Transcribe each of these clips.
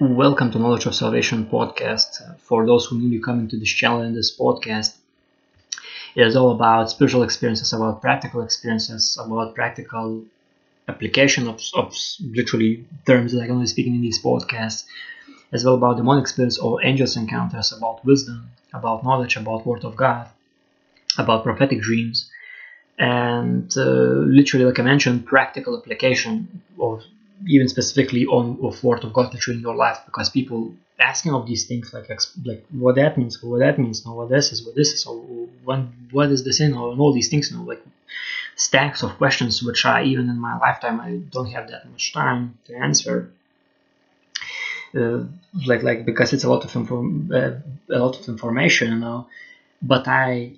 Welcome to Knowledge of Salvation podcast. For those who newly come into this channel and this podcast, it is all about spiritual experiences, about practical experiences, about practical application of, of literally terms that I'm be speaking in these podcasts, as well about demonic spirits or angels encounters, about wisdom, about knowledge, about Word of God, about prophetic dreams, and uh, literally, like I mentioned, practical application of even specifically on of word of God literally in your life because people asking of these things like like what that means what that means no what this is what this is or when what is this in or and all these things you know like stacks of questions which I even in my lifetime I don't have that much time to answer. Uh, like like because it's a lot of inform uh, a lot of information you know but I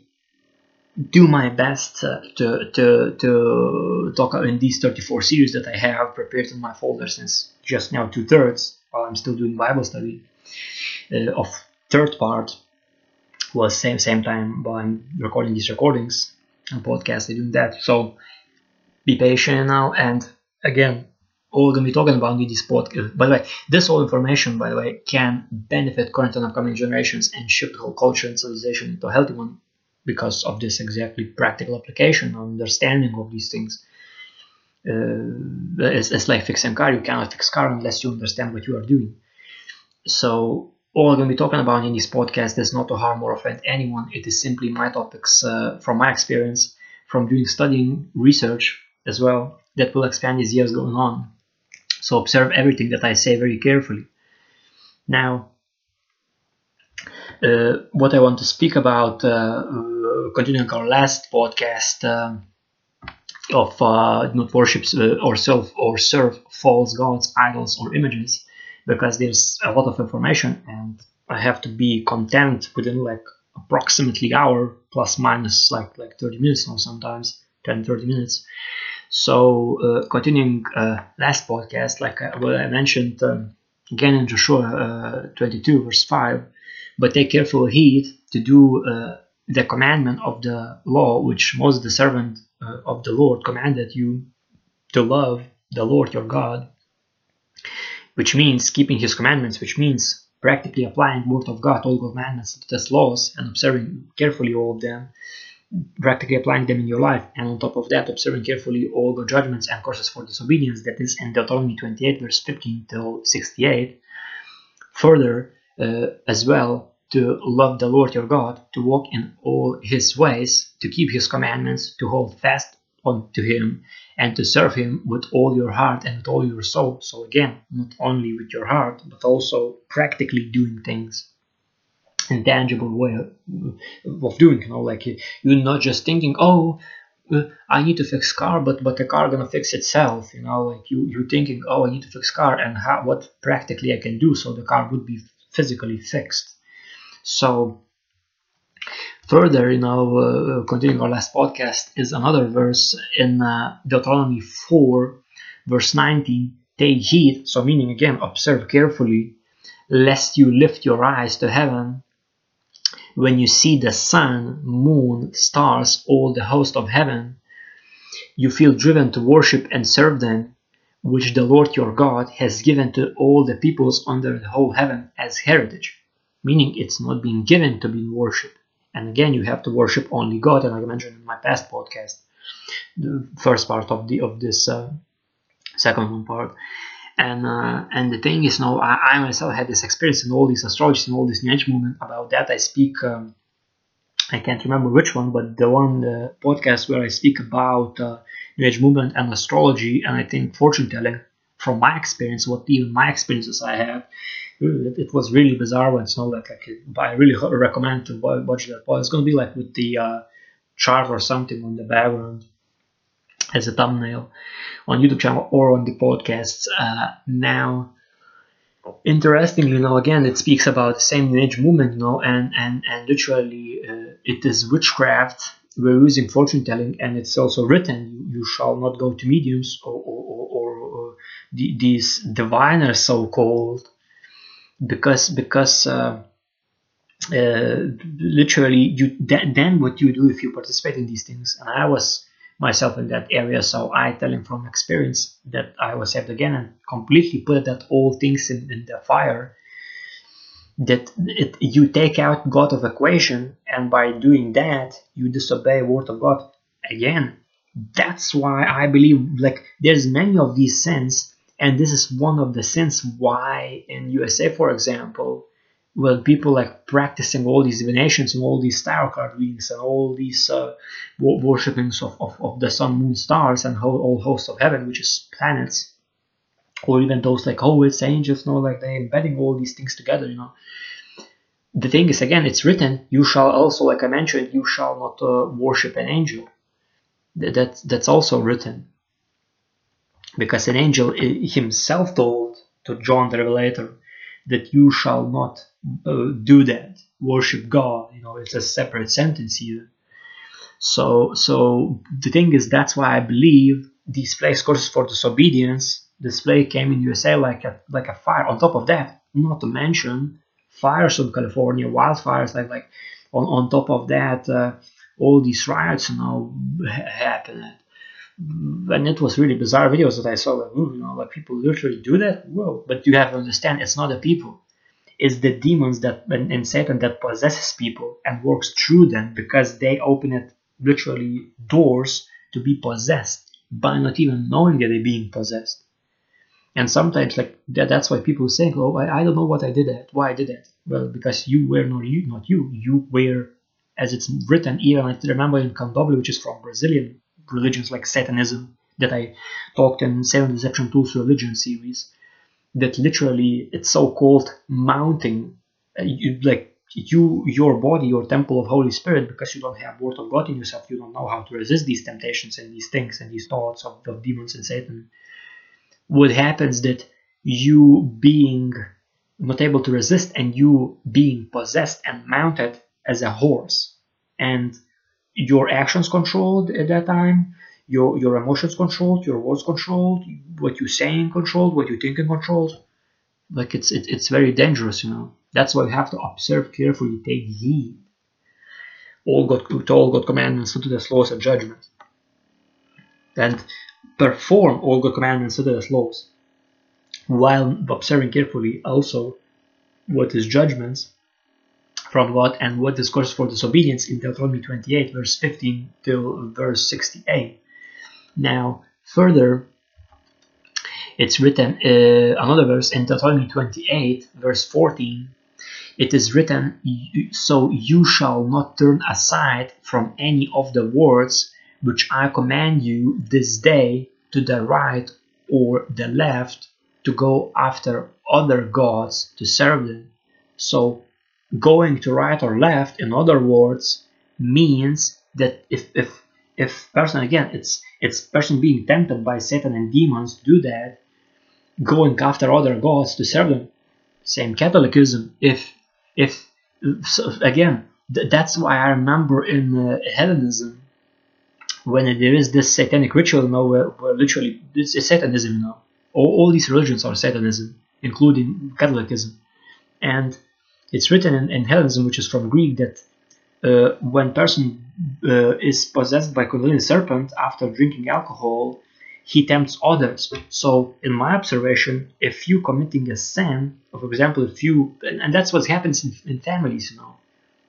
do my best uh, to, to, to talk in these 34 series that I have prepared in my folder since just now two thirds while I'm still doing Bible study. Uh, of third part was same same time while I'm recording these recordings and podcast I doing that. So be patient now and again all we're gonna be talking about in this podcast by the way this all information by the way can benefit current and upcoming generations and shift the whole culture and civilization into a healthy one because of this exactly practical application understanding of these things. Uh, it's, it's, like fixing car. You cannot fix car unless you understand what you are doing. So all I'm going to be talking about in this podcast is not to harm or offend anyone. It is simply my topics uh, from my experience, from doing studying research as well, that will expand as years going on. So observe everything that I say very carefully. Now, uh, what I want to speak about, uh, uh, continuing our last podcast of not worship or self or serve false gods, idols, or images, because there's a lot of information and I have to be content within like approximately hour plus minus like like 30 minutes or sometimes 10 30 minutes. So uh, continuing uh, last podcast like uh, what i mentioned um, again in joshua 22 verse 5 but take careful heed to do uh, the commandment of the law which Moses the servant uh, of the Lord commanded you to love the Lord your God, which means keeping his commandments, which means practically applying word of God, all commandments, test laws, and observing carefully all of them, practically applying them in your life, and on top of that, observing carefully all the judgments and courses for disobedience that is in Deuteronomy 28, verse 15 till 68. Further, as well to love the Lord your God, to walk in all his ways, to keep his commandments, to hold fast unto him, and to serve him with all your heart and with all your soul. So, again, not only with your heart, but also practically doing things in tangible way of doing, you know, like you're not just thinking, oh, uh, I need to fix car, but but the car gonna fix itself. You know, like you you're thinking, oh, I need to fix car, and how what practically I can do so the car would be physically fixed. So further, you know, uh, continuing our last podcast is another verse in uh, Deuteronomy 4, verse 19. Take heed, so meaning again, observe carefully, lest you lift your eyes to heaven when you see the sun, moon, stars, all the host of heaven. You feel driven to worship and serve them, which the Lord your God has given to all the peoples under the whole heaven as heritage meaning it's not being given to be worshipped. And again, you have to worship only God, and I mentioned in my past podcast, the first part of the of this uh, second one part. And uh, and the thing is, now I, I, myself had this experience in all these astrologies and all this New Age movement. About that, I speak. Um, I can't remember which one, but the one the podcast where I speak about uh, New Age movement and astrology, and I think fortune telling from my experience, what even my experiences I have it, was really bizarre when Snow like, like I really recommend to watch that. Well, it's gonna be like with the uh, chart or something on the background as a thumbnail on YouTube channel or on the podcasts. Uh, now, interestingly, you again, it speaks about the same New Age movement, you know, and and and literally, uh, it is witchcraft. We're using fortune telling, and it's also written: "You shall not go to mediums or or, or, or the, these diviners, so called." because because uh, uh, literally you then what you do if you participate in these things and i was myself in that area. So I tell him from experience that I was saved again and completely put that all things in, in the fire. That it, you take out God of equation, and by doing that, you disobey word of God again. That's why I believe like there's many of these sins, and this is one of the sins why in USA, for example, well, people like practicing all these divinations and all these tarot card readings and all these uh, worshippings of, of, of, the sun, moon, stars, and whole, all hosts of heaven, which is planets, or even those like oh, it's angels, know, like they're embedding all these things together, you know. The thing is, again, it's written, you shall also, like I mentioned, you shall not uh, worship an angel. That, that's also written. Because an angel himself told to John the Revelator that you shall not uh, do that, worship God. You know, it's a separate sentence here. So, so the thing is, that's why I believe these place courses for disobedience display came in USA like a like a fire. On top of that, not to mention fires in California, wildfires, like like on, on top of that, uh, all these riots know happened. And it was really bizarre videos that I saw. Like, you know, like people literally do that. Whoa! But you have to understand, it's not the people is the demons that and, Satan that possesses people and works through them because they open it literally doors to be possessed by not even knowing that they're being possessed. And sometimes like that, that's why people say, "Oh, I, I don't know what I did that. Why I did that." Well, because you were not you, not you. You were, as it's written. Even I remember in Candomblé, which is from Brazilian religions like Satanism, that I talked in Seven Deception Tools Religion series that literally it's so-called mounting uh, you, like you your body your temple of holy spirit because you don't have word of god in yourself you don't know how to resist these temptations and these things and these thoughts of, of demons and satan what happens that you being not able to resist and you being possessed and mounted as a horse and your actions controlled at that time your your emotions controlled, your words controlled, what you saying controlled, what you thinking controlled. Like it's it, it's very dangerous, you know. That's why you have to observe carefully, take heed. All God to all God commandments, to the laws and judgments, and perform all the commandments, to the laws, while observing carefully also what is judgments from God and what is cause for disobedience in Deuteronomy 28, verse 15 till verse 68. Now, further, it's written uh, another verse in Deuteronomy 28, verse 14. It is written, So you shall not turn aside from any of the words which I command you this day to the right or the left to go after other gods to serve them. So, going to right or left, in other words, means that if, if if person again it's it's person being tempted by satan and demons to do that going after other gods to serve them same catholicism if if so again th- that's why i remember in uh, hellenism when there is this satanic ritual you know where, where literally it's, it's satanism you know all, all these religions are satanism including catholicism and it's written in, in hellenism which is from greek that uh, when person uh, is possessed by Kundalini serpent after drinking alcohol, he tempts others. So, in my observation, if you committing a sin, for example, if you, and, and that's what happens in, in, families, you know,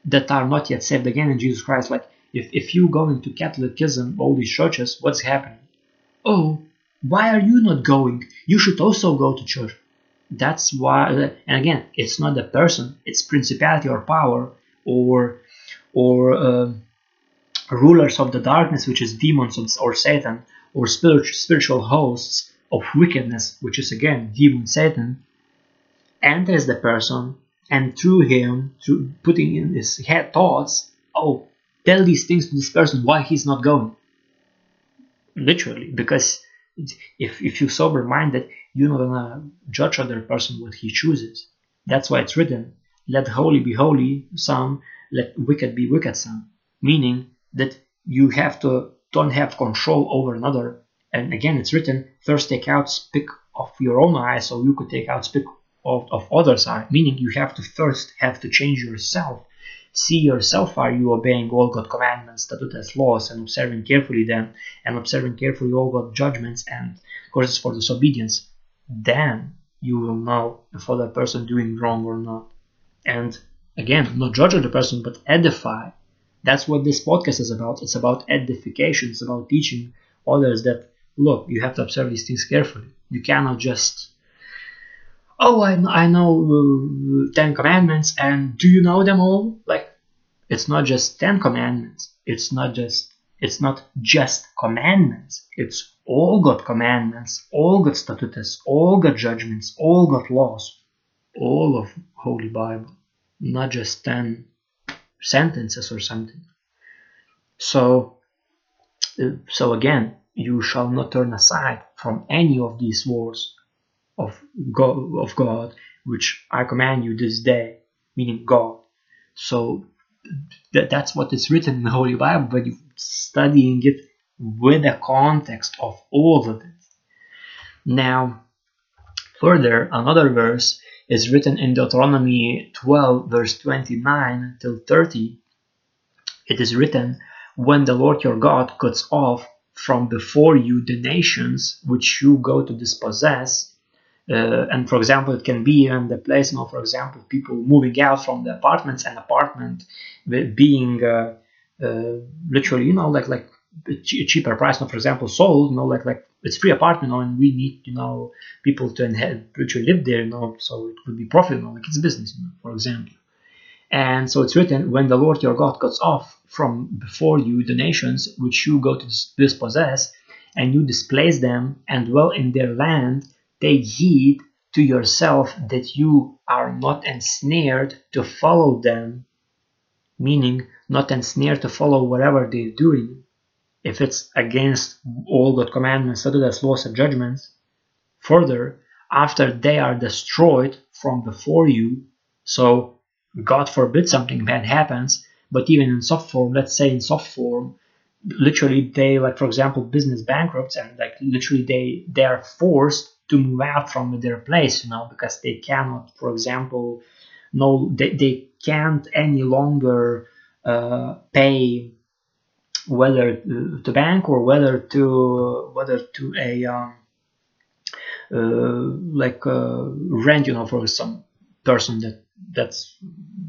that are not yet saved again in Jesus Christ. Like, if, if you go into Catholicism, all these churches, what's happening? Oh, why are you not going? You should also go to church. That's why, and again, it's not the person, it's principality or power or or uh, rulers of the darkness, which is demons or Satan, or spiritual hosts of wickedness, which is again demon Satan, enters the person and through him, through putting in his head thoughts, oh, tell these things to this person why he's not going. Literally, because if, if you sober minded, you're not gonna judge other person what he chooses. That's why it's written, let holy be holy, some let wicked be wicked some meaning that you have to don't have control over another. And again, it's written, first take out speck of your own eye so you could take out speck of, of others' eye, meaning you have to first have to change yourself See yourself are you obeying all God's commandments, statutes, laws, and observing carefully them, and observing carefully all God's judgments and courses for disobedience. Then you will know if other person doing wrong or not. And again, not judge the person, but edify. That's what this podcast is about. It's about edification. It's about teaching others that look, you have to observe these things carefully. You cannot just oh, I, I know uh, Ten Commandments, and do you know them all? Like, it's not just Ten Commandments. It's not just it's not just commandments. It's all God commandments, all God statutes, all God judgments, all God laws, all of Holy Bible, not just ten sentences or something. So, uh, so again, you shall not turn aside from any of these words of God, of God, which I command you this day, meaning God. So that, that's what is written in the Holy Bible, but you studying it with the context of all of it. Now, further, another verse is written in Deuteronomy 12, verse 29 till 30. It is written, When the Lord your God cuts off from before you the nations which you go to dispossess, uh, and for example, it can be in the place, you know, for example, people moving out from the apartments and apartment being uh, uh, literally, you know, like like a cheaper price, you for example, sold, you know, like like it's free apartment, you know, and we need, you know, people to literally live there, you know, so it could be profit, you know, like it's business, you know, for example. And so it's written, when the Lord your God cuts off from before you the nations which you go to dispossess, and you displace them and dwell in their land, Take heed to yourself that you are not ensnared to follow them, meaning not ensnared to follow whatever they're doing, if it's against all the commandments, statutes, laws, and judgments. Further, after they are destroyed from before you, so God forbid something bad happens, but even in soft form, let's say in soft form, literally they like for example business bankrupts and like literally they they are forced to move out from their place, you know, because they cannot, for example, no, they, they can't any longer uh, pay whether to bank or whether to whether to a um, uh, like uh, rent, you know, for some person that that's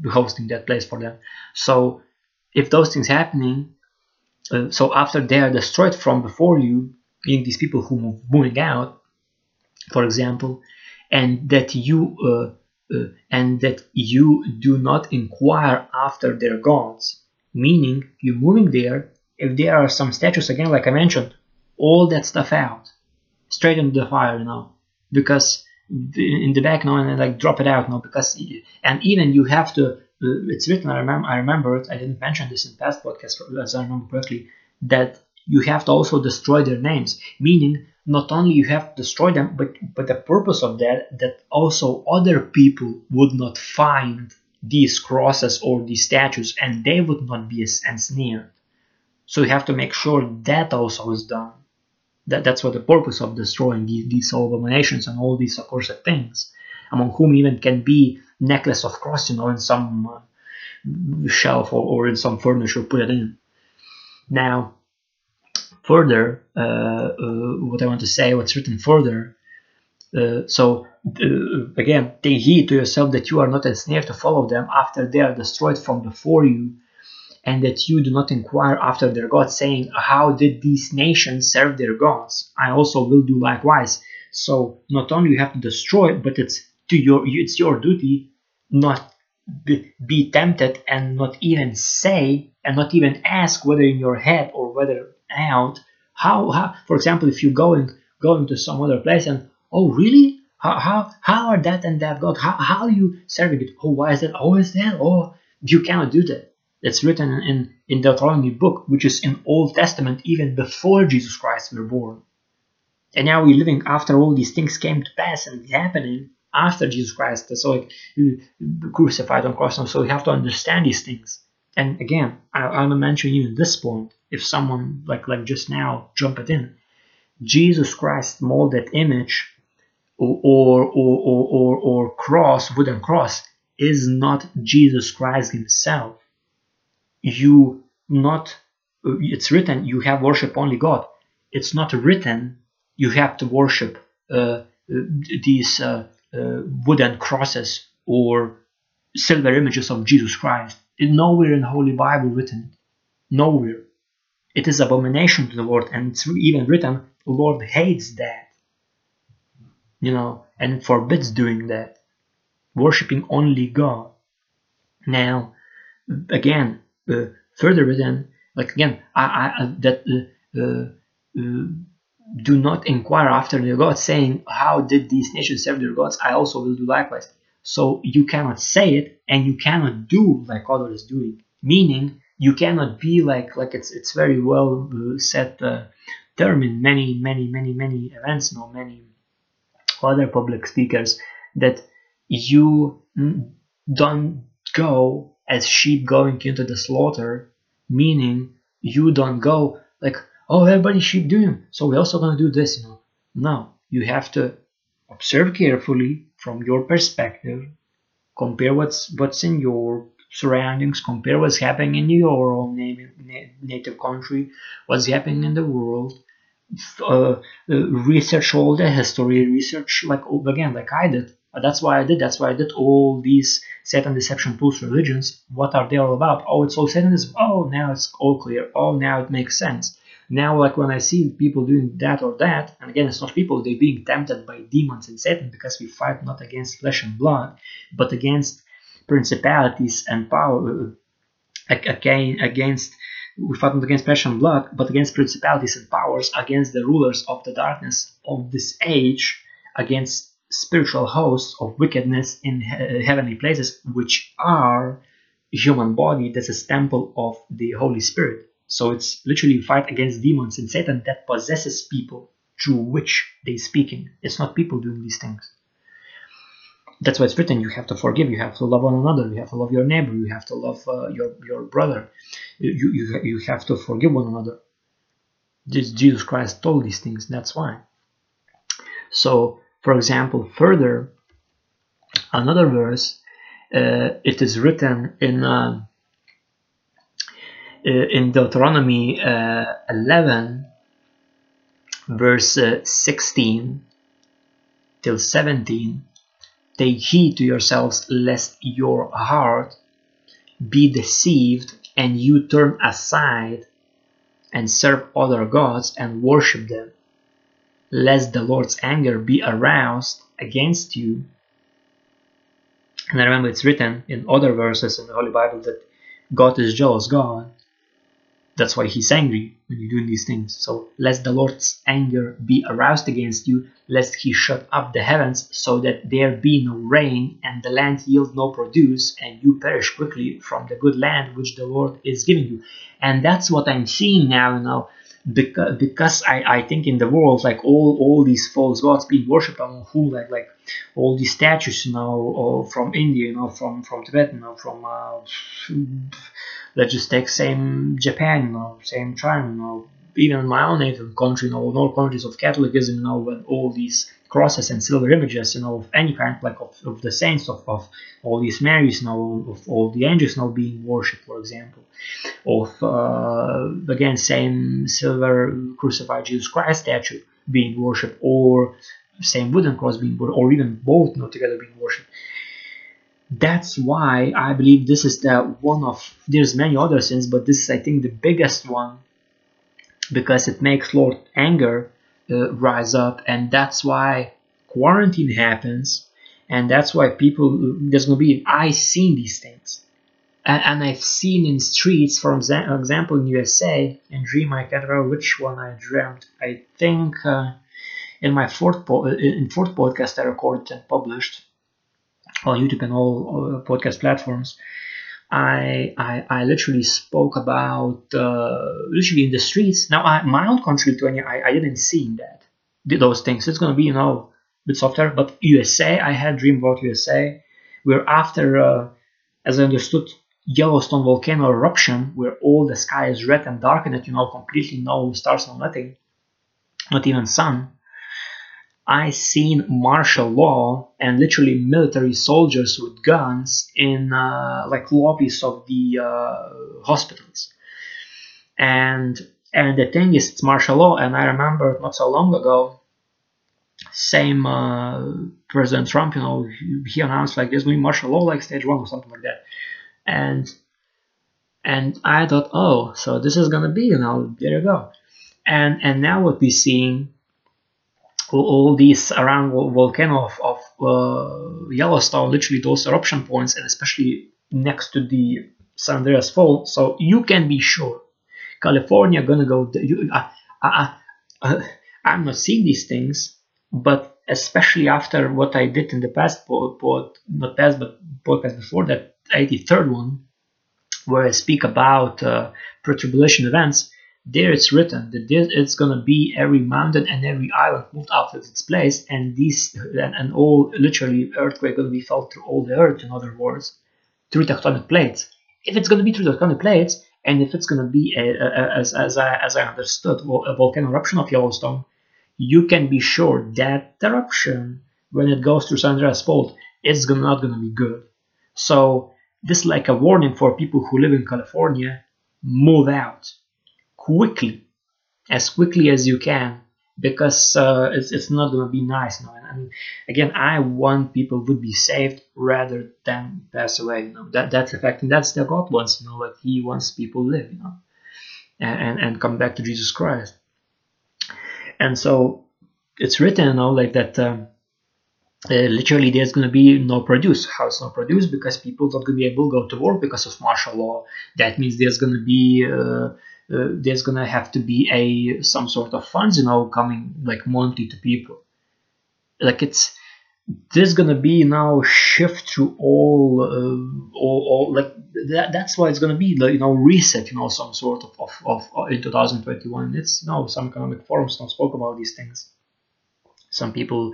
hosting that place for them. So if those things happening, uh, so after they are destroyed from before you, being these people who move moving out, for example, and that you uh, uh, and that you do not inquire after their gods, meaning you're moving there. If there are some statues again, like I mentioned, all that stuff out, straight into the fire, you know, because in the back now and like drop it out, no, because and even you have to. It's written. I remember. I remember it. I didn't mention this in past podcast, as I remember correctly, that you have to also destroy their names, meaning not only you have to destroy them, but but the purpose of that that also other people would not find these crosses or these statues and they would not be ensnared. So you have to make sure that also is done. That, that's what the purpose of destroying these, these abominations and all these accursed things, among whom even can be necklace of cross, you know, in some uh, shelf or, or in some furniture, put it in. Now, further, uh, uh, what I want to say, what's written further. Uh, so again, take heed to yourself that you are not ensnared to follow them after they are destroyed from before you, and that you do not inquire after their gods, saying, How did these nations serve their gods? I also will do likewise. So not only you have to destroy, but it's to your it's your duty not be, tempted and not even say and not even ask whether in your head or whether out how, how for example if you go and go into some other place and oh really? How how, how are that and that god? How, how you serving it? Oh why is that? Oh is that? Oh you cannot do that. It's written in in deuteronomy book which is in old testament even before jesus christ were born. And now we're living after all these things came to pass and happening after jesus christ so like crucified on cross so we have to understand these things. And again I, i'm mentioning even this point if someone like like just now jump it in. Jesus christ molded image or or or or, or cross wooden cross is not jesus christ himself. You not it's written you have worship only God. It's not written you have to worship uh, these uh, uh, wooden crosses or silver images of Jesus Christ. It nowhere in the Holy Bible written. Nowhere. It is abomination to the Lord, and it's even written, the Lord hates that. You know, and forbids doing that. Worshipping only God. Now, again, uh, further written, like again, I, I that uh, uh, uh, do not inquire after their gods, saying, How did these nations serve their gods? I also will do likewise. So you cannot say it and you cannot do like others doing. Meaning you cannot be like like it's it's very well uh, set uh, term in many many many many events, no many other public speakers that you don't go as sheep going into the slaughter, meaning you don't go like oh everybody sheep doing. So we're also gonna do this you know no you have to observe carefully from your perspective. Compare what's what's in your surroundings. Compare what's happening in your own native country. What's happening in the world. Uh, uh, research all the history. Research like again like i did. That's why i did that's why i did all these satan deception tools religions. What are they all about? Oh it's all satanism oh now it's all clear. Oh now it makes sense now, like when I see people doing that or that, and again, it's not people, they're being tempted by demons and Satan because we fight not against flesh and blood, but against principalities and power, uh, again, against we fight not against flesh and blood, but against principalities and powers, against the rulers of the darkness of this age, against spiritual hosts of wickedness in heavenly places, which are human body. That's a temple of the Holy Spirit. So it's literally fight against demons and Satan that possesses people through which they speaking. It's not people doing these things. That's why it's written. You have to forgive. You have to love one another. You have to love your neighbor. You have to love uh, your your brother. You, you you have to forgive one another. This Jesus Christ told these things. That's why. So, for example, further, another verse. Uh, it is written in. Uh, in Deuteronomy uh, 11, verse uh, 16 till 17 Take heed to yourselves lest your heart be deceived and you turn aside and serve other gods and worship them, lest the Lord's anger be aroused against you. And I remember it's written in other verses in the Holy Bible that God is jealous God that's why he's angry when you're doing these things. So, lest the Lord's anger be aroused against you, lest he shut up the heavens, so that there be no rain, and the land yield no produce, and you perish quickly from the good land which the Lord is giving you. And that's what I'm seeing now, you know, because, because I, I think in the world, like all, all these false gods being worshipped, on who, like, like all these statues, you know, from India, you know, from, from Tibet, you know, from. Uh, let's just take same Japan, or same China, or even my own native country, you know, all countries of Catholicism, you know, with all these crosses and silver images, you know, of any kind, like of, of the saints, of, of all these Marys, you know, of all the angels you now being worshipped, for example, of, uh, again, same silver crucified Jesus Christ statue being worshipped, or same wooden cross being worshipped, or even both, you know, together being worshipped that's why I believe this is the one of there's many other sins, but this is I think the biggest one because it makes Lord anger uh, rise up, and that's why quarantine happens, and that's why people there's gonna be I seen these things, and, and I've seen in streets, for example, in USA, in Dream I can't remember which one I dreamt. I think uh, in my fourth po- in fourth podcast I recorded and published on YouTube and all, podcast platforms, I, I, I literally spoke about uh, literally in the streets. Now, I, my own country, Lithuania, I, I didn't see that those things. It's gonna be you know a bit softer. But USA, I had dream about USA, where after, uh, as I understood, Yellowstone volcano eruption, where all the sky is red and dark and it, you know, completely no stars, no nothing, not even sun. I seen martial law and literally military soldiers with guns in uh, like lobbies of the uh, hospitals, and and the thing is, it's martial law. And I remember not so long ago, same uh, President Trump, you know, he, announced like there's going to be martial law like stage one or something like that, and and I thought, oh, so this is gonna be, you know, there you go, and and now what we're seeing all these around volcano of, of uh, Yellowstone, literally those eruption points, and especially next to the San Andreas Fault. So you can be sure California gonna go. You, uh, I'm not seeing these things, but especially after what I did in the past pod not past but podcast before that, 83rd one, where I speak about uh, pre-tribulation events there it's written that there it's to be every mountain and every island moved out of its place and these and, and all literally earthquake to be felt through all the earth in other words through tectonic plates. If it's to be through tectonic plates and if it's to be a, a, a, as, as, I, as I understood a volcano eruption of Yellowstone you can be sure that eruption when it goes through San Andreas Fault it's gonna, not to be good. So this is like a warning for people who live in California move out quickly, as quickly as you can, because uh, it's, it's not gonna be nice. You know? and, again, I want people would be saved rather than pass away. You know that that's the fact, and that's the God wants. You know, like He wants people to live. You know, and and, and come back to Jesus Christ. And so it's written, you know, like that. Um, uh, literally there's going to be no produce how it's not produced because people not going to be able to go to work because of martial law that means there's going to be uh, uh, there's gonna have to be a some sort of funds, you know, coming like monthly to people. Like it's there's gonna be now shift through all, uh, all, all like that, that's why it's gonna be like you know reset, you know, some sort of of, of uh, in 2021. It's you know some economic forums now spoke about these things. Some people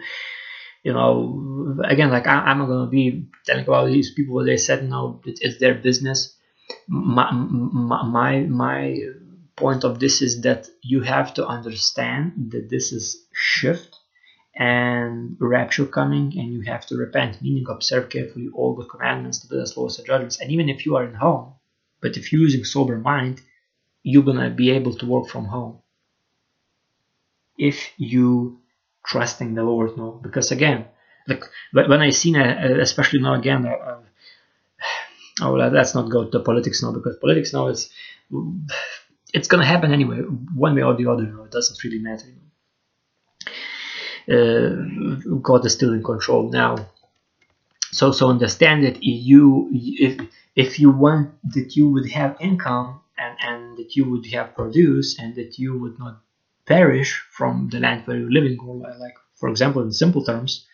you know, again, like I, am not gonna be telling about these people what they said. No, it, it's their business. My, my my point of this is that you have to understand that this is shift and rapture coming and you have to repent meaning observe carefully all the commandments to the laws and judgments. And even if you are in home but if you're using sober mind you're gonna be able to work from home. If you trusting the lord no. Because again like when i seen especially now again uh, uh oh let's not go to politics now because politics now is it's gonna happen anyway, one way or the other. You know, it doesn't really matter. Uh, God is still in control now. So so understand that you if if you want that you would have income and and that you would have produce and that you would not perish from the land where you're living or like for example in simple terms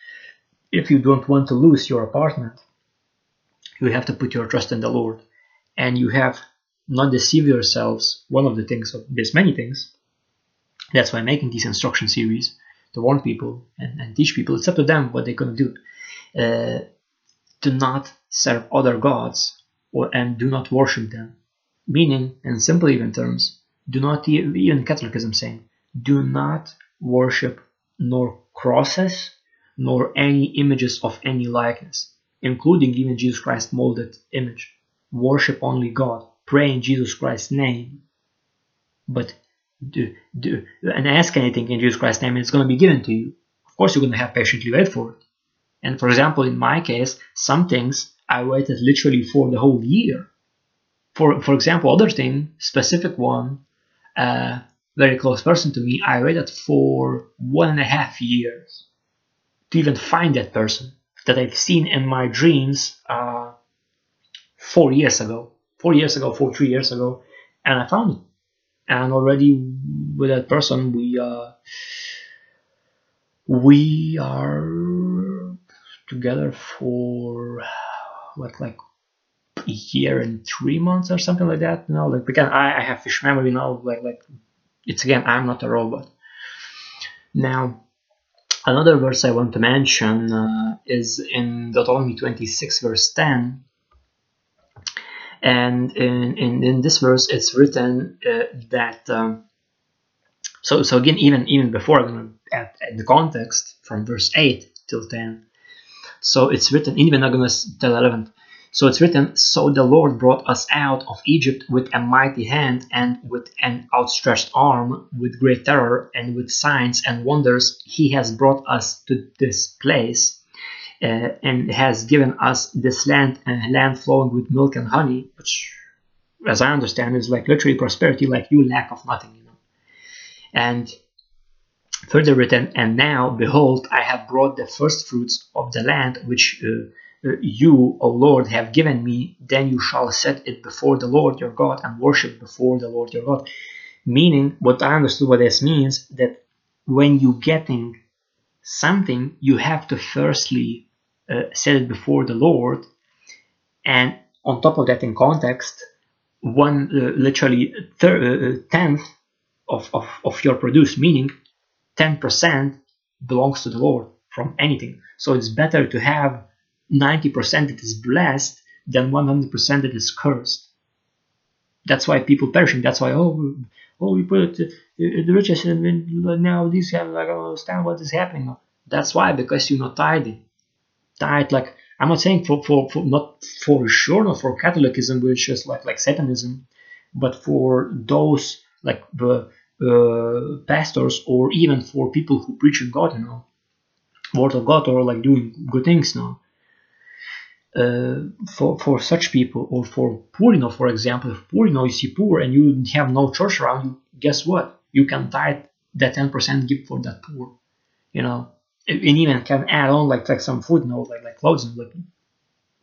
if you don't want to lose your apartment you have to put your trust in the lord and you have not deceive yourselves. One of the things, of, there's many things. That's why I'm making these instruction series to warn people and, and teach people. It's up to them what they're going to do. Uh, to not serve other gods or and do not worship them. Meaning, in simple even terms, do not even Catholicism saying, do not worship nor crosses nor any images of any likeness, including even Jesus Christ molded image. Worship only God pray in Jesus Christ's name, but do, do and ask anything in Jesus Christ's name, and it's going to be given to you. Of course, you're going to have patiently wait for it. And for example, in my case, some things I waited literally for the whole year. For for example, other thing, specific one, uh, very close person to me, I waited for one and a half years to even find that person that I've seen in my dreams uh, four years ago four years ago, four three years ago, and I found it. And already with that person, we uh, we are together for what like a year and three months or something like that. You know, like because I, I have fish memory now. Like like it's again, I'm not a robot. Now, another verse I want to mention uh, is in Deuteronomy 26, verse 10 and in, in, in this verse it's written uh, that um, so so again even even before I'm gonna at, at the context from verse 8 till 10. So it's written, even I'm to tell 11. So it's written, So the Lord brought us out of Egypt with a mighty hand and with an outstretched arm, with great terror and with signs and wonders. He has brought us to this place and has given us this land, uh, land flowing with milk and honey, which, as I understand, is like literally prosperity, like you lack of nothing, you know. And further written, and now, behold, I have brought the first fruits of the land which uh, uh, you, O Lord, have given me, then you shall set it before the Lord your God and worship before the Lord your God. Meaning, what I understood what this means, that when you getting something, you have to firstly uh, set it before the Lord, and on top of that, in context, one uh, literally thir- uh, uh, tenth of, of, of your produce, meaning 10% belongs to the Lord from anything. So it's better to have 90% that is blessed than 100% that is cursed. That's why people perishing. That's why oh oh we put it, the richest and now these have like I don't understand what is happening. That's why because you're not tithing. Tithe like I'm not saying for, for, for not for sure not for Catholicism which is like like Satanism, but for those like the uh, pastors or even for people who preach God, you know, word of God or like doing good things now uh, for, for such people or for poor, you know, for example, if poor, you know, you see poor and you have no church around you, guess what? You can tithe that 10% give for that poor, you know, and even can add on like, like some know, like, like clothes and like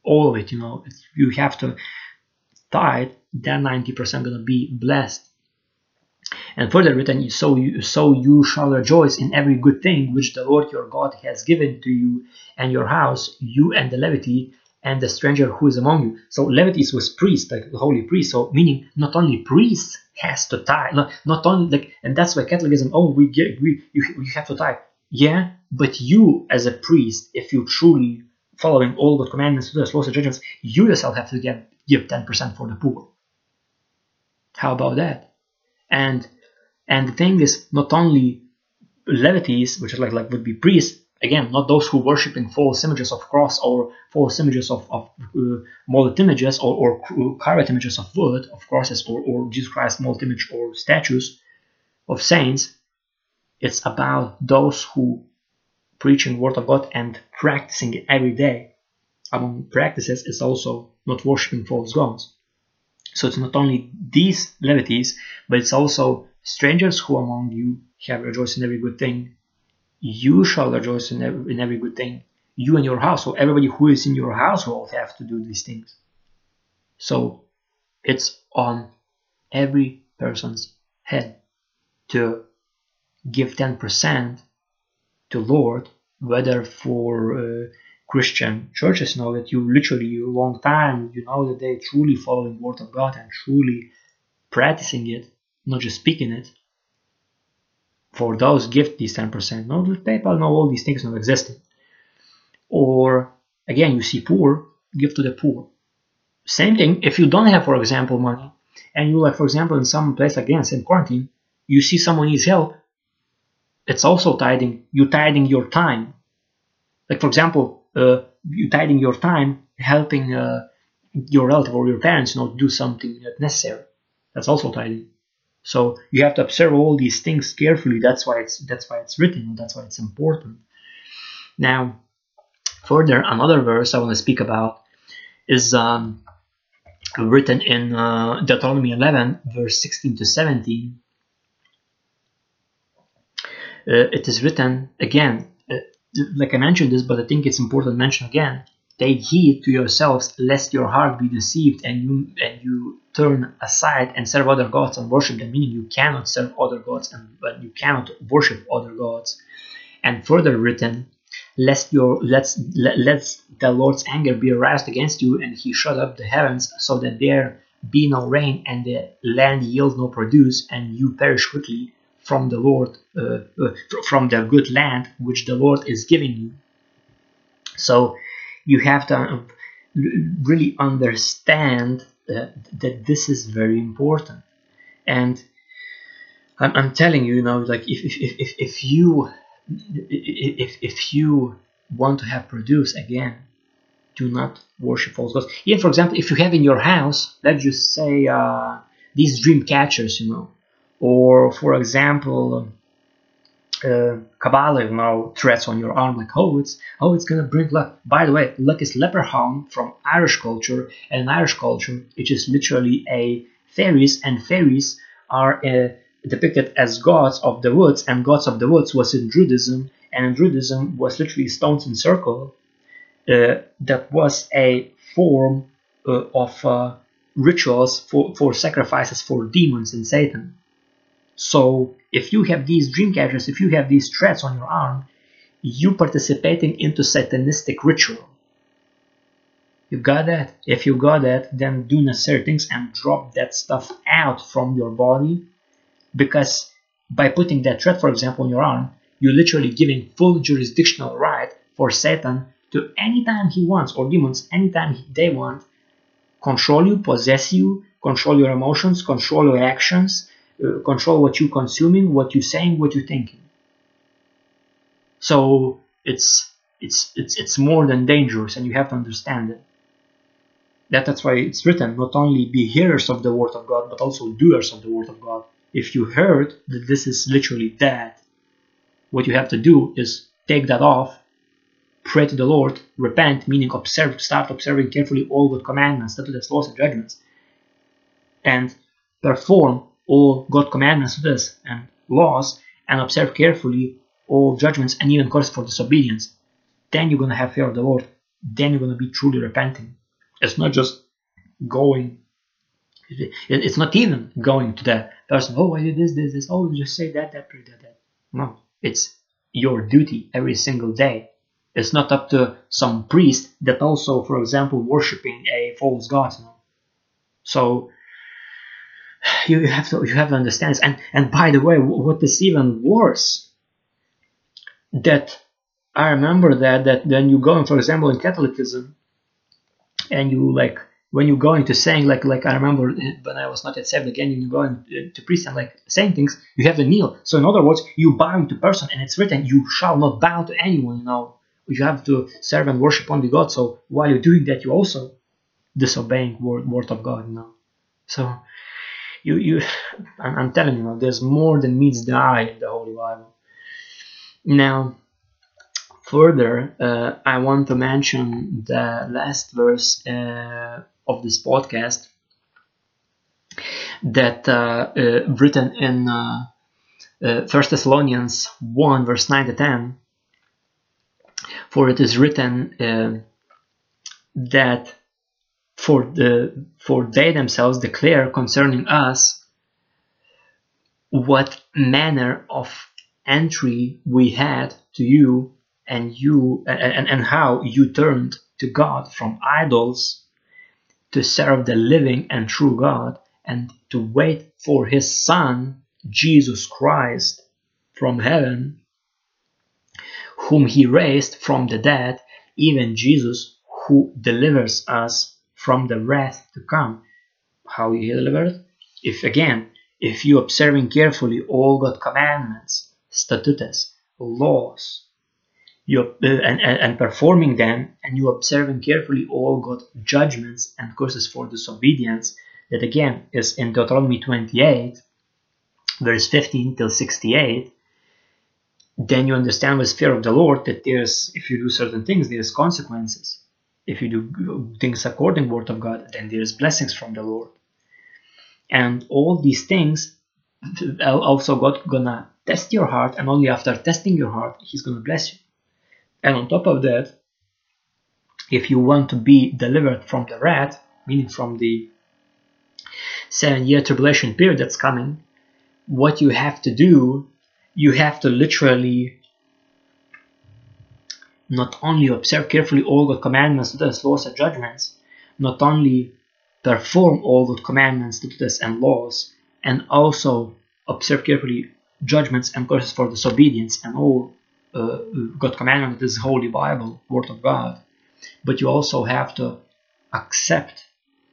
all of it, you know, you have to tithe, that 90% gonna be blessed. And further written, so you, so you shall rejoice in every good thing which the Lord your God has given to you and your house, you and the Levite, and the stranger who is among you. So Levites was priest, like holy priest. So meaning not only priest has to tie not, not only like, and that's why Catholicism. Oh, we get we you, you have to tithe. Yeah, but you as a priest, if you truly following all the commandments, the laws, and judgments, you yourself have to get give ten percent for the poor. How about that? And and the thing is, not only Levites, which is like like would be priests, again, not those who worship in false images of cross or false images of, of uh, molded images or, or carved images of wood, of crosses, or, or Jesus Christ molded image or statues of saints. It's about those who preaching word of God and practicing it every day. Among practices is also not worshiping false gods. So it's not only these Levites, but it's also strangers who among you have rejoiced in every good thing, you shall rejoice in every, in every good thing. You and your household, everybody who is in your household have to do these things. So it's on every person's head to give 10% to Lord, whether for uh, Christian churches know that you literally a long time, you know that they truly following Word of God and truly practicing it, not just speaking it, for those gift these 10%. No, PayPal, no, all these things not existing. Or again, you see poor, give to the poor. Same thing, if you don't have, for example, money, and you like, for example, in some place again, same quarantine, you see someone needs help, it's also tithing. You tithing your time. Like for example, uh, you tithing your time, helping uh, your relative or your parents, you know, do something necessary. That's also tithing. So you have to observe all these things carefully. That's why it's that's why it's written. That's why it's important. Now, further, another verse I want to speak about is um, written in uh, Deuteronomy 11, verse 16 to 17. Uh, it is written again, uh, like I mentioned this, but I think it's important to mention again. Take heed to yourselves, lest your heart be deceived, and you and you turn aside and serve other gods and worship them. Meaning, you cannot serve other gods and but you cannot worship other gods. And further written, lest your let's let the Lord's anger be aroused against you, and He shut up the heavens so that there be no rain, and the land yield no produce, and you perish quickly from the Lord, uh, uh, from the good land which the Lord is giving you. So you have to really understand that, that this is very important. And I'm, I'm telling you, you know, like if, if, if, if you if, if you want to have produce again, do not worship false gods. Even for example, if you have in your house, let's just say uh, these dream catchers, you know, or for example, uh, Kabbalah, you know, threats on your arm, like oh, it's oh, it's gonna bring luck. By the way, luck is leprechaun from Irish culture, and in Irish culture, it is literally a fairies, and fairies are uh, depicted as gods of the woods, and gods of the woods was in Druidism, and in Druidism was literally stones in circle. Uh, that was a form uh, of uh, rituals for, for sacrifices for demons and Satan. So if you have these dream catchers, if you have these threads on your arm, you participating into satanistic ritual. You got that? If you got that, then do necessary things and drop that stuff out from your body because by putting that thread, for example, on your arm, you're literally giving full jurisdictional right for Satan to anytime he wants, or demons anytime they want, control you, possess you, control your emotions, control your actions, uh, control what you're consuming, what you're saying, what you're thinking. So it's it's it's it's more than dangerous, and you have to understand it. That that's why it's written: not only be hearers of the word of God, but also doers of the word of God. If you heard that this is literally that, what you have to do is take that off, pray to the Lord, repent, meaning observe, start observing carefully all the commandments, statutes, laws, and judgments, and perform all God commandments, this and laws, and observe carefully all judgments and even course for disobedience, then you're gonna have fear of the Lord. Then you're gonna be truly repenting. It's not just going. It's not even going to the person. Oh, I did this, this, this. Oh, just say that, that, pray that, that. No, it's your duty every single day. It's not up to some priest that also, for example, worshiping a false god. No? So you have to you have to understand this. And and by the way, what is even worse, that I remember that that when you go in, for example, in Catholicism, and you like when you go into saying like like I remember eh, when I was not yet saved again, and you go into eh, priest and like saying things, you have to kneel. So in other words, you bow to person, and it's written, you shall not bow to anyone. You know, you have to serve and worship only God. So while you're doing that, you also disobeying word word of God. You know, so you you I'm, telling you, there's more than meets the eye in the Holy Bible. Now, further, uh, I want to mention the last verse uh, of this podcast that uh, uh written in uh, uh, First Thessalonians 1 verse 9 to 10 for it is written that for the for they themselves declare concerning us what manner of entry we had to you and you and, and how you turned to God from idols to serve the living and true God and to wait for his son Jesus Christ from heaven whom he raised from the dead even Jesus who delivers us from the wrath to come. How he delivered? If again, if you observing carefully all God commandments, statutes, laws, you uh, and, and, and performing them, and you observing carefully all God judgments and curses for disobedience, that again is in Deuteronomy 28, verse 15 till 68, then you understand with fear of the Lord that there's if you do certain things, there's consequences if you do things according to the word of God, then there is blessings from the Lord. And all these things, also God gonna test your heart, and only after testing your heart, He's gonna bless you. And on top of that, if you want to be delivered from the wrath, meaning from the seven year tribulation period that's coming, what you have to do, you have to literally not only observe carefully all the commandments, statutes, laws, and judgments, not only perform all the commandments, statutes, and laws, and also observe carefully judgments and curses for disobedience and all uh, God commandment is Holy Bible, Word of God. But you also have to accept,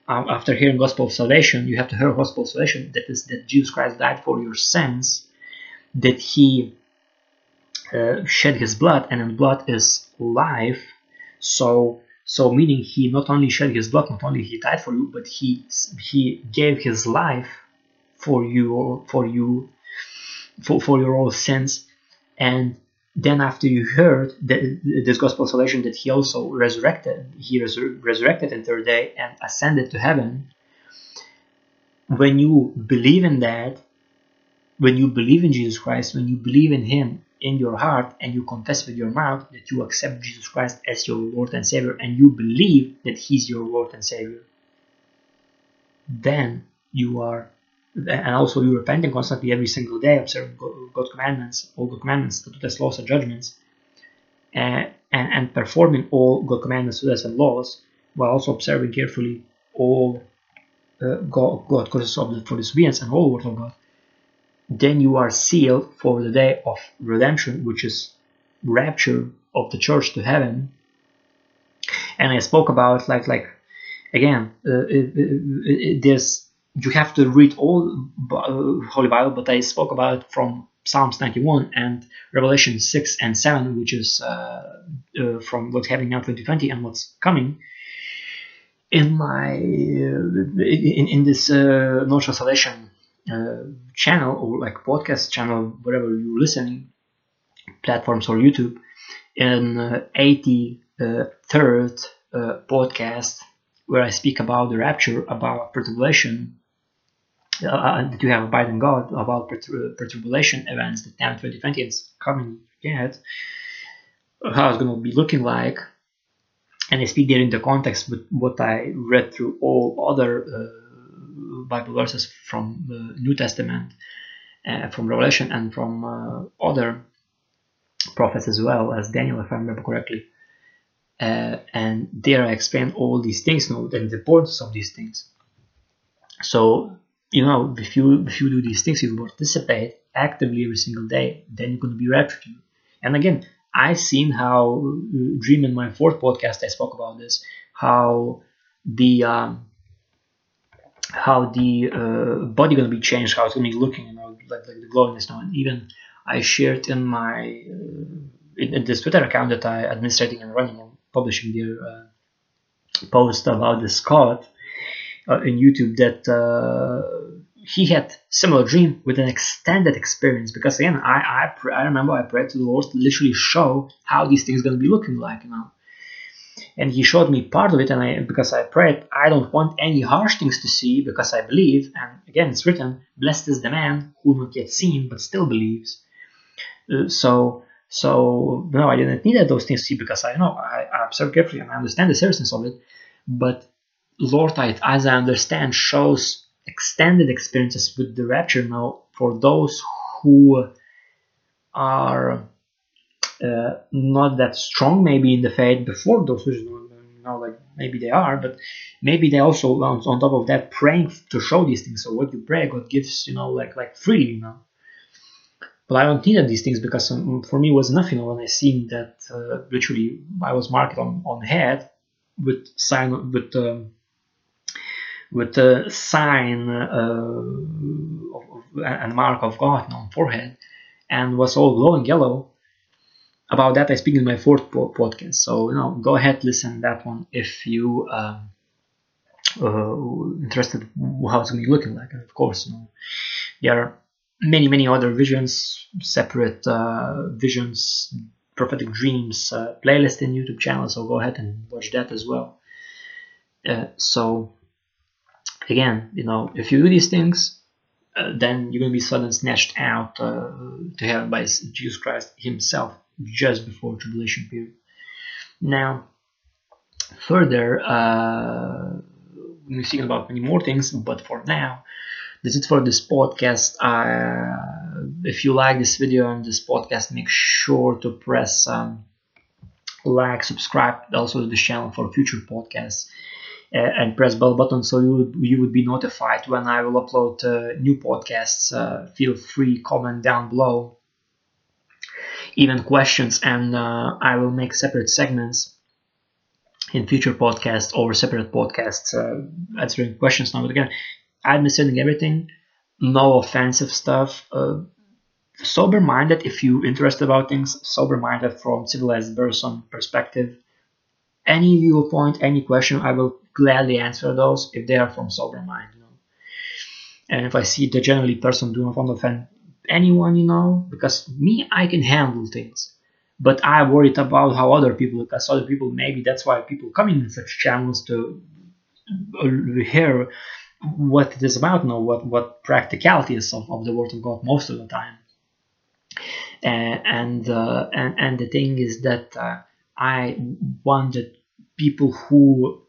uh, after hearing Gospel of Salvation, you have to hear Gospel of Salvation that is that Jesus Christ died for your sins, that He uh, shed his blood, and in blood is life. So so meaning he not only shed his blood, not only he died for you, but he he gave his life for you for you for, for your all sins. And then after you heard that this gospel salvation that he also resurrected, he resur- resurrected in third day and ascended to heaven. When you believe in that, when you believe in Jesus Christ, when you believe in Him in your heart and you confess with your mouth that you accept Jesus Christ as your Lord and Savior and you believe that He's your Lord and Savior, then you are, and also you're repenting constantly every single day, observing God's commandments, all the commandments, statutes, laws, and judgments, and, and, and performing all God's commandments, statutes, and laws, while also observing carefully all uh, God, God causes of for disobedience and all word of God then you are sealed for the day of redemption, which is rapture of the church to heaven. And I spoke about like like again, uh, it, it, it, there's you have to read all uh, Holy Bible, but I spoke about from Psalms 91 and Revelation 6 and 7, which is uh, uh, from what's happening now 2020 and what's coming. In my uh, in, in this uh, knowledge of salvation uh, channel or like podcast channel, whatever you're listening, platforms or YouTube, in uh, 83rd uh, podcast where I speak about the rapture, about perturbation, uh, that you have abide in God, about perturbation events that now 2020 is coming yet, how it's going to be looking like. And I speak there in the context with what I read through all other uh, Bible verses from the New Testament, uh, from Revelation, and from uh, other prophets as well as Daniel, if I remember correctly. Uh, and there I explain all these things, you know, and the importance of these things. So you know, if you if you do these things, you participate actively every single day, then you're going to be raptured. And again, I've seen how Dream in my fourth podcast I spoke about this, how the um, how the uh, body gonna be changed, how it's gonna be looking, you know, like, like the glowiness now. And even I shared in my uh, in, in, this Twitter account that I administrating and running and publishing their uh, post about the Scott uh, in YouTube that uh, he had similar dream with an extended experience because again I I, I remember I prayed to the Lord to literally show how these things gonna be looking like you know and he showed me part of it and I because I prayed I don't want any harsh things to see because I believe and again it's written blessed is the man who not yet seen but still believes. Uh, so so no I didn't need those things to see because I know I, I observe carefully and I understand the seriousness of it but Lord I, as I understand shows extended experiences with the rapture now for those who are uh, not that strong maybe in the faith before those visions you know like maybe they are but maybe they also on, on top of that praying to show these things. So what you pray god gives you know like like freely you know. But i don't need these things because um, for me was know when i seen that uh, literally i was marked on on head with sign with um, with a sign uh, and mark of God on forehead and was all glowing yellow about that I speak in my fourth po- podcast. So you know, go ahead, listen that one if you um, uh, interested how it's going to be looking like. And of course, you know, there are many many other visions, separate uh, visions, prophetic dreams uh, playlist in YouTube channel. So go ahead and watch that as well. Uh, so again, you know, if you do these things, uh, then you're going to be suddenly snatched out uh, to heaven by Jesus Christ Himself just before tribulation period. Now, further, uh, we're thinking about many more things, but for now, that's it for this podcast. Uh, if you like this video and this podcast, make sure to press um, like, subscribe also to this channel for future podcasts. Uh, and press bell button so you would, you would be notified when I will upload uh, new podcasts. Uh, feel free comment down below even questions, and uh, I will make separate segments in future podcasts or separate podcasts uh, answering questions now. But again, I'm understanding everything, no offensive stuff. Uh, sober-minded if you're interested about things sober-minded from civilized person perspective any viewpoint any question i will gladly answer those if they are from sober mind you know and if i see the generally person do not want to offend anyone you know? Because me i can handle things. But i worried about how other people because other people maybe that's why people come in such channels to uh, hear what it is about know what what practicality is of, of the word of god most of the time. And uh, and and the thing is that uh, I wanted people who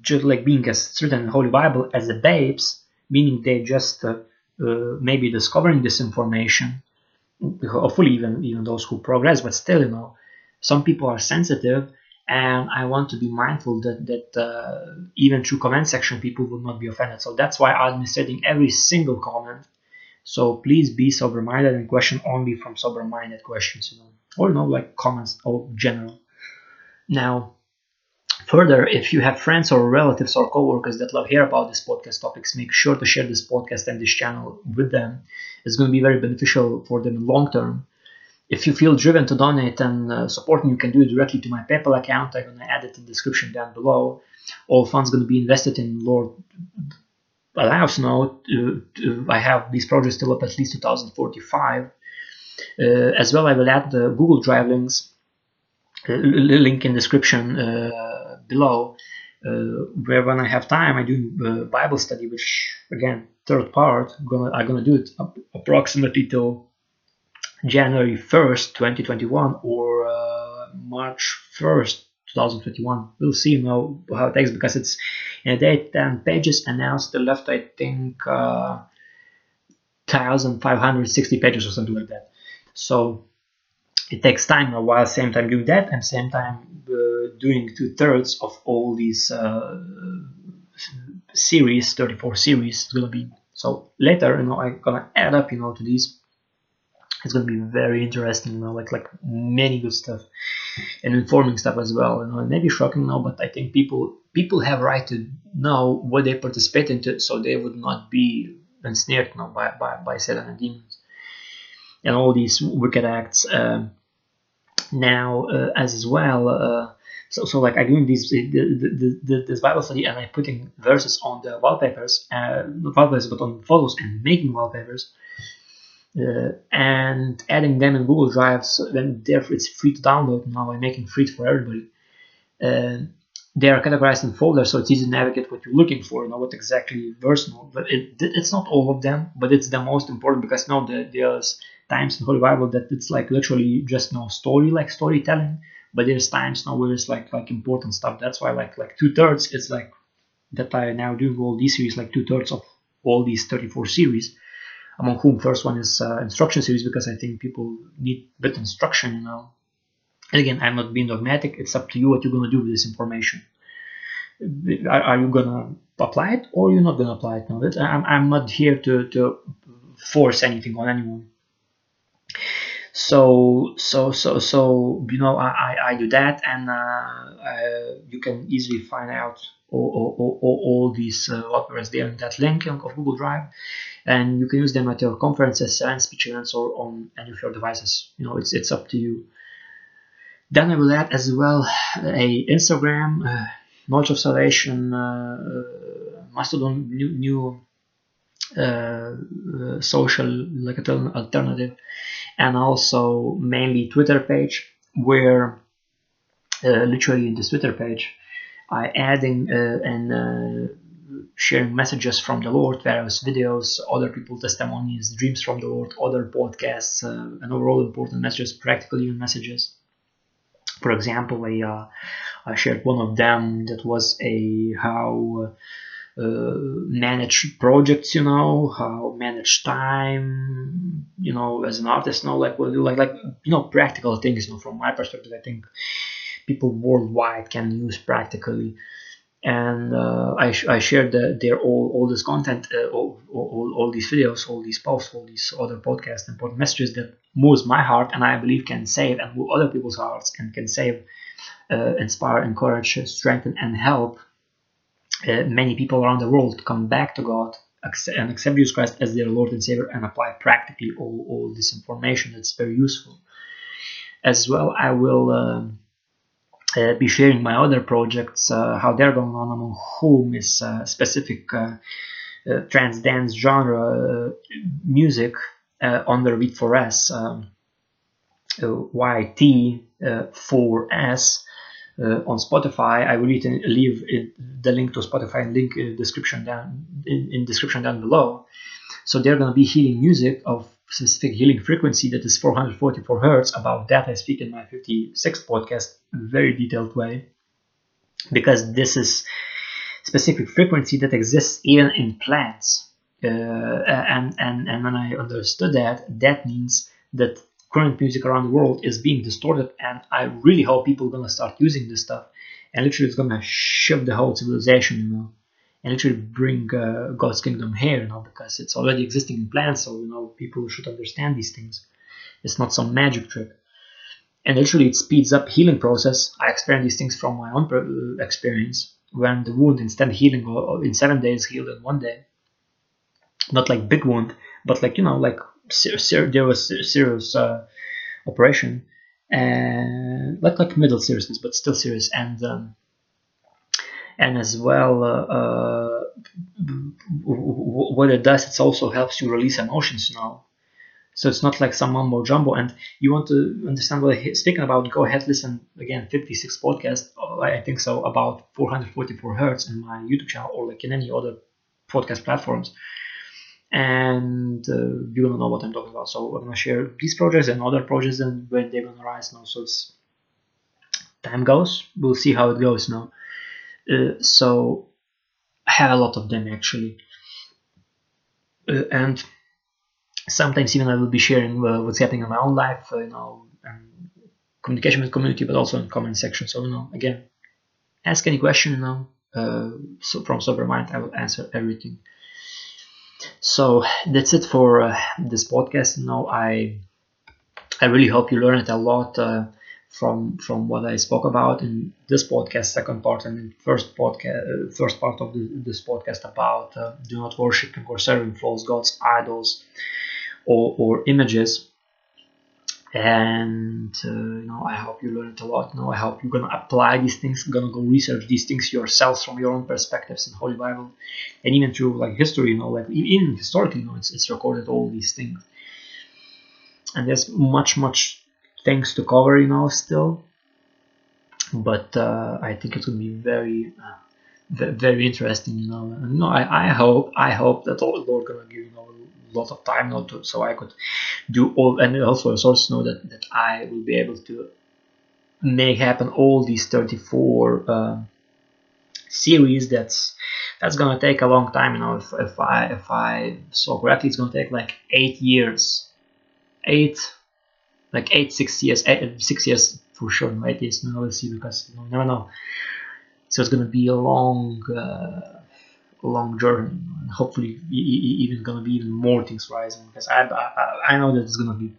just like being a certain Holy Bible as the babes, meaning they just uh, maybe discovering this information. Hopefully, even even those who progress, but still, you know, some people are sensitive, and I want to be mindful that that uh, even through comment section, people will not be offended. So that's why I'm setting every single comment so please be sober-minded and question only from sober-minded questions, you know, or you know, like comments or general. Now, further, if you have friends or relatives or coworkers that love hear about this podcast topics, make sure to share this podcast and this channel with them. It's going to be very beneficial for them in long term. If you feel driven to donate and uh, support me, you can do it directly to my PayPal account. I'm going to add it in the description down below. All funds going to be invested in Lord allows now to, I have these projects still up at least 2045. Uh, as well, I will add the Google Drive links, uh, link in description uh, below, uh, where when I have time, I do uh, Bible study, which again, third part, I'm gonna, I'm gonna do it approximately till January 1st, 2021 or uh, March 1st, 2021. We'll see now how it takes because it's in a day 10 pages now still left I think uh, 1560 pages or something like that. So it takes time a while same time doing that and same time uh, doing two thirds of all these uh, series 34 series is gonna be so later you know I'm gonna add up you know to these. It's to be very interesting you know like like many good stuff and informing stuff as well you know it may be shocking now but i think people people have right to know what they participate into so they would not be ensnared you know, by, by, by satan and demons. And all these wicked acts um, now uh, as well uh, so, so like I'm doing these the, the, the, this Bible study and I'm putting verses on the wallpapers, uh, not wallpapers, but on photos and making wallpapers uh, and adding them in Google Drive, so then therefore it's free to download now I'm making free for everybody. Uh, they are categorized in folders, so it's easy to navigate what you're looking for, you know what exactly version. But it, it's not all of them, but it's the most important because now the, there's times in Holy Bible that it's like literally just no story, like storytelling. But there's times now where it's like like important stuff. That's why like like two thirds it's like that I now do all these series, like two thirds of all these 34 series among whom first one is uh, instruction series because I think people need bit instruction, you know. And again, I'm not being dogmatic. It's up to you what you're gonna do with this information. Are, are you gonna apply it or you're not gonna apply it? No, I'm, I'm not here to, to force anything on anyone. So so so so you know I, I, I do that and uh, I, you can easily find out all, all, all, all these uh, operas there in that link of Google Drive and you can use them at your conferences and speech events or on any of your devices. You know, it's it's up to you. Then I will add as well a Instagram, uh, knowledge of salvation, uh, uh Mastodon, new, new uh, uh, social like alternative, and also mainly Twitter page where uh, literally in this Twitter page I adding and sharing messages from the Lord, various videos, other people testimonies, dreams from the Lord, other podcasts, uh, and overall important messages, practical messages. For example, I, uh, I shared one of them that was a how uh, manage projects, you know, how manage time, you know, as an artist, you know, like what like like you know, practical things. You know, from my perspective, I think people worldwide can use practically and uh, I, sh- I shared the, their all, all this content, uh, all, all, all these videos, all these posts, all these other podcasts and messages that moves my heart and I believe can save and move other people's hearts and can save, uh, inspire, encourage, strengthen, and help uh, many people around the world come back to God and accept Jesus Christ as their Lord and Savior and apply practically all, all this information. That's very useful. As well, I will um, uh, be sharing my other projects, uh, how they're going on, among whom is uh, specific uh, uh, trance dance genre music under V4S, um, YT4S. Uh, on Spotify. I will leave the link to Spotify and link in description down in, in description down below. So they're going to be healing music of specific healing frequency that is 444 hertz. About that I speak in my 56th podcast in a very detailed way because this is specific frequency that exists even in plants. Uh, and, and, and when I understood that, that means that current music around the world is being distorted and i really hope people are going to start using this stuff. And literally it's going to shift the whole civilization you know and literally bring uh, god's kingdom here you know because it's already existing in plants so you know people should understand these things. It's not some magic trick. And literally it speeds up healing process. I experienced these things from my own uh, experience. When the wound instead of healing in seven days healed in one day. Not like big wound but like you know like there was serious uh, operation. And like like middle seriousness but still serious. And um, and as well uh, uh, what it does it also helps you release emotions know so it's not like some mumbo jumbo. And you want to understand what i'm speaking about go ahead listen again 56 podcast uh, i think so about 444 hertz in my youtube channel or like in any other podcast platforms and uh, you're gonna know what I'm talking about. So I'm gonna share these projects and other projects and when they're gonna rise now. So it's time goes, we'll see how it goes now. Uh, so I have a lot of them actually, uh, and sometimes even I will be sharing uh, what's happening in my own life, uh, you know, and communication with community, but also in comment section. So you know, again, ask any question, you know. Uh, so from sober mind, I will answer everything so that's it for uh, this podcast. Now i i really hope you learned a lot uh, from from what i spoke about in this podcast second part and first podcast uh, first part of the, this podcast about uh, do not worshiping or serving false gods idols or, or images and uh, you know i hope you learned a lot. You know i hope you're gonna apply these things gonna go research these things yourselves from your own perspectives in holy bible and even through like history you know like even historically you know it's, it's recorded all these things. And there's much much things to cover you know still. But uh, i think it will be very uh, very interesting you know. And, you know I, I hope i hope that all the lord gonna give you know lot of time not to, so I could do all and also a source know that, that I will be able to make happen all these 34 uh, series that's that's gonna take a long time you know. If, if I if I saw correctly it's gonna take like eight years. Eight like eight six years eight, six years for sure no eight years no we'll see because you know, never know. So it's gonna be a long uh, long journey. And hopefully, even gonna be even more things rising because I, I, I know that it's gonna be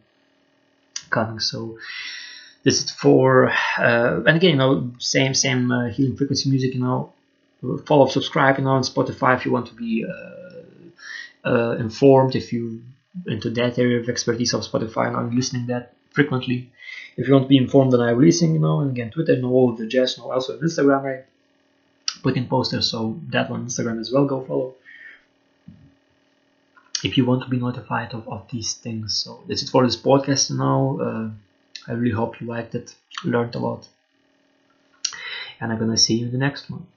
coming. So this is for uh, and again, you know, same same uh, healing frequency music. You know, follow, subscribe. You know, on Spotify if you want to be uh, uh informed. If you into that area of expertise of Spotify and I'm listening that frequently. If you want to be informed that I'm releasing, you know, and again, Twitter, know all the jazz, know also Instagram, right? Putting posters so that on Instagram as well go follow. If you want to be notified of, of these things so that's it for this podcast now. Uh, I really hope you liked it learned a lot. And I'm gonna see you in the next one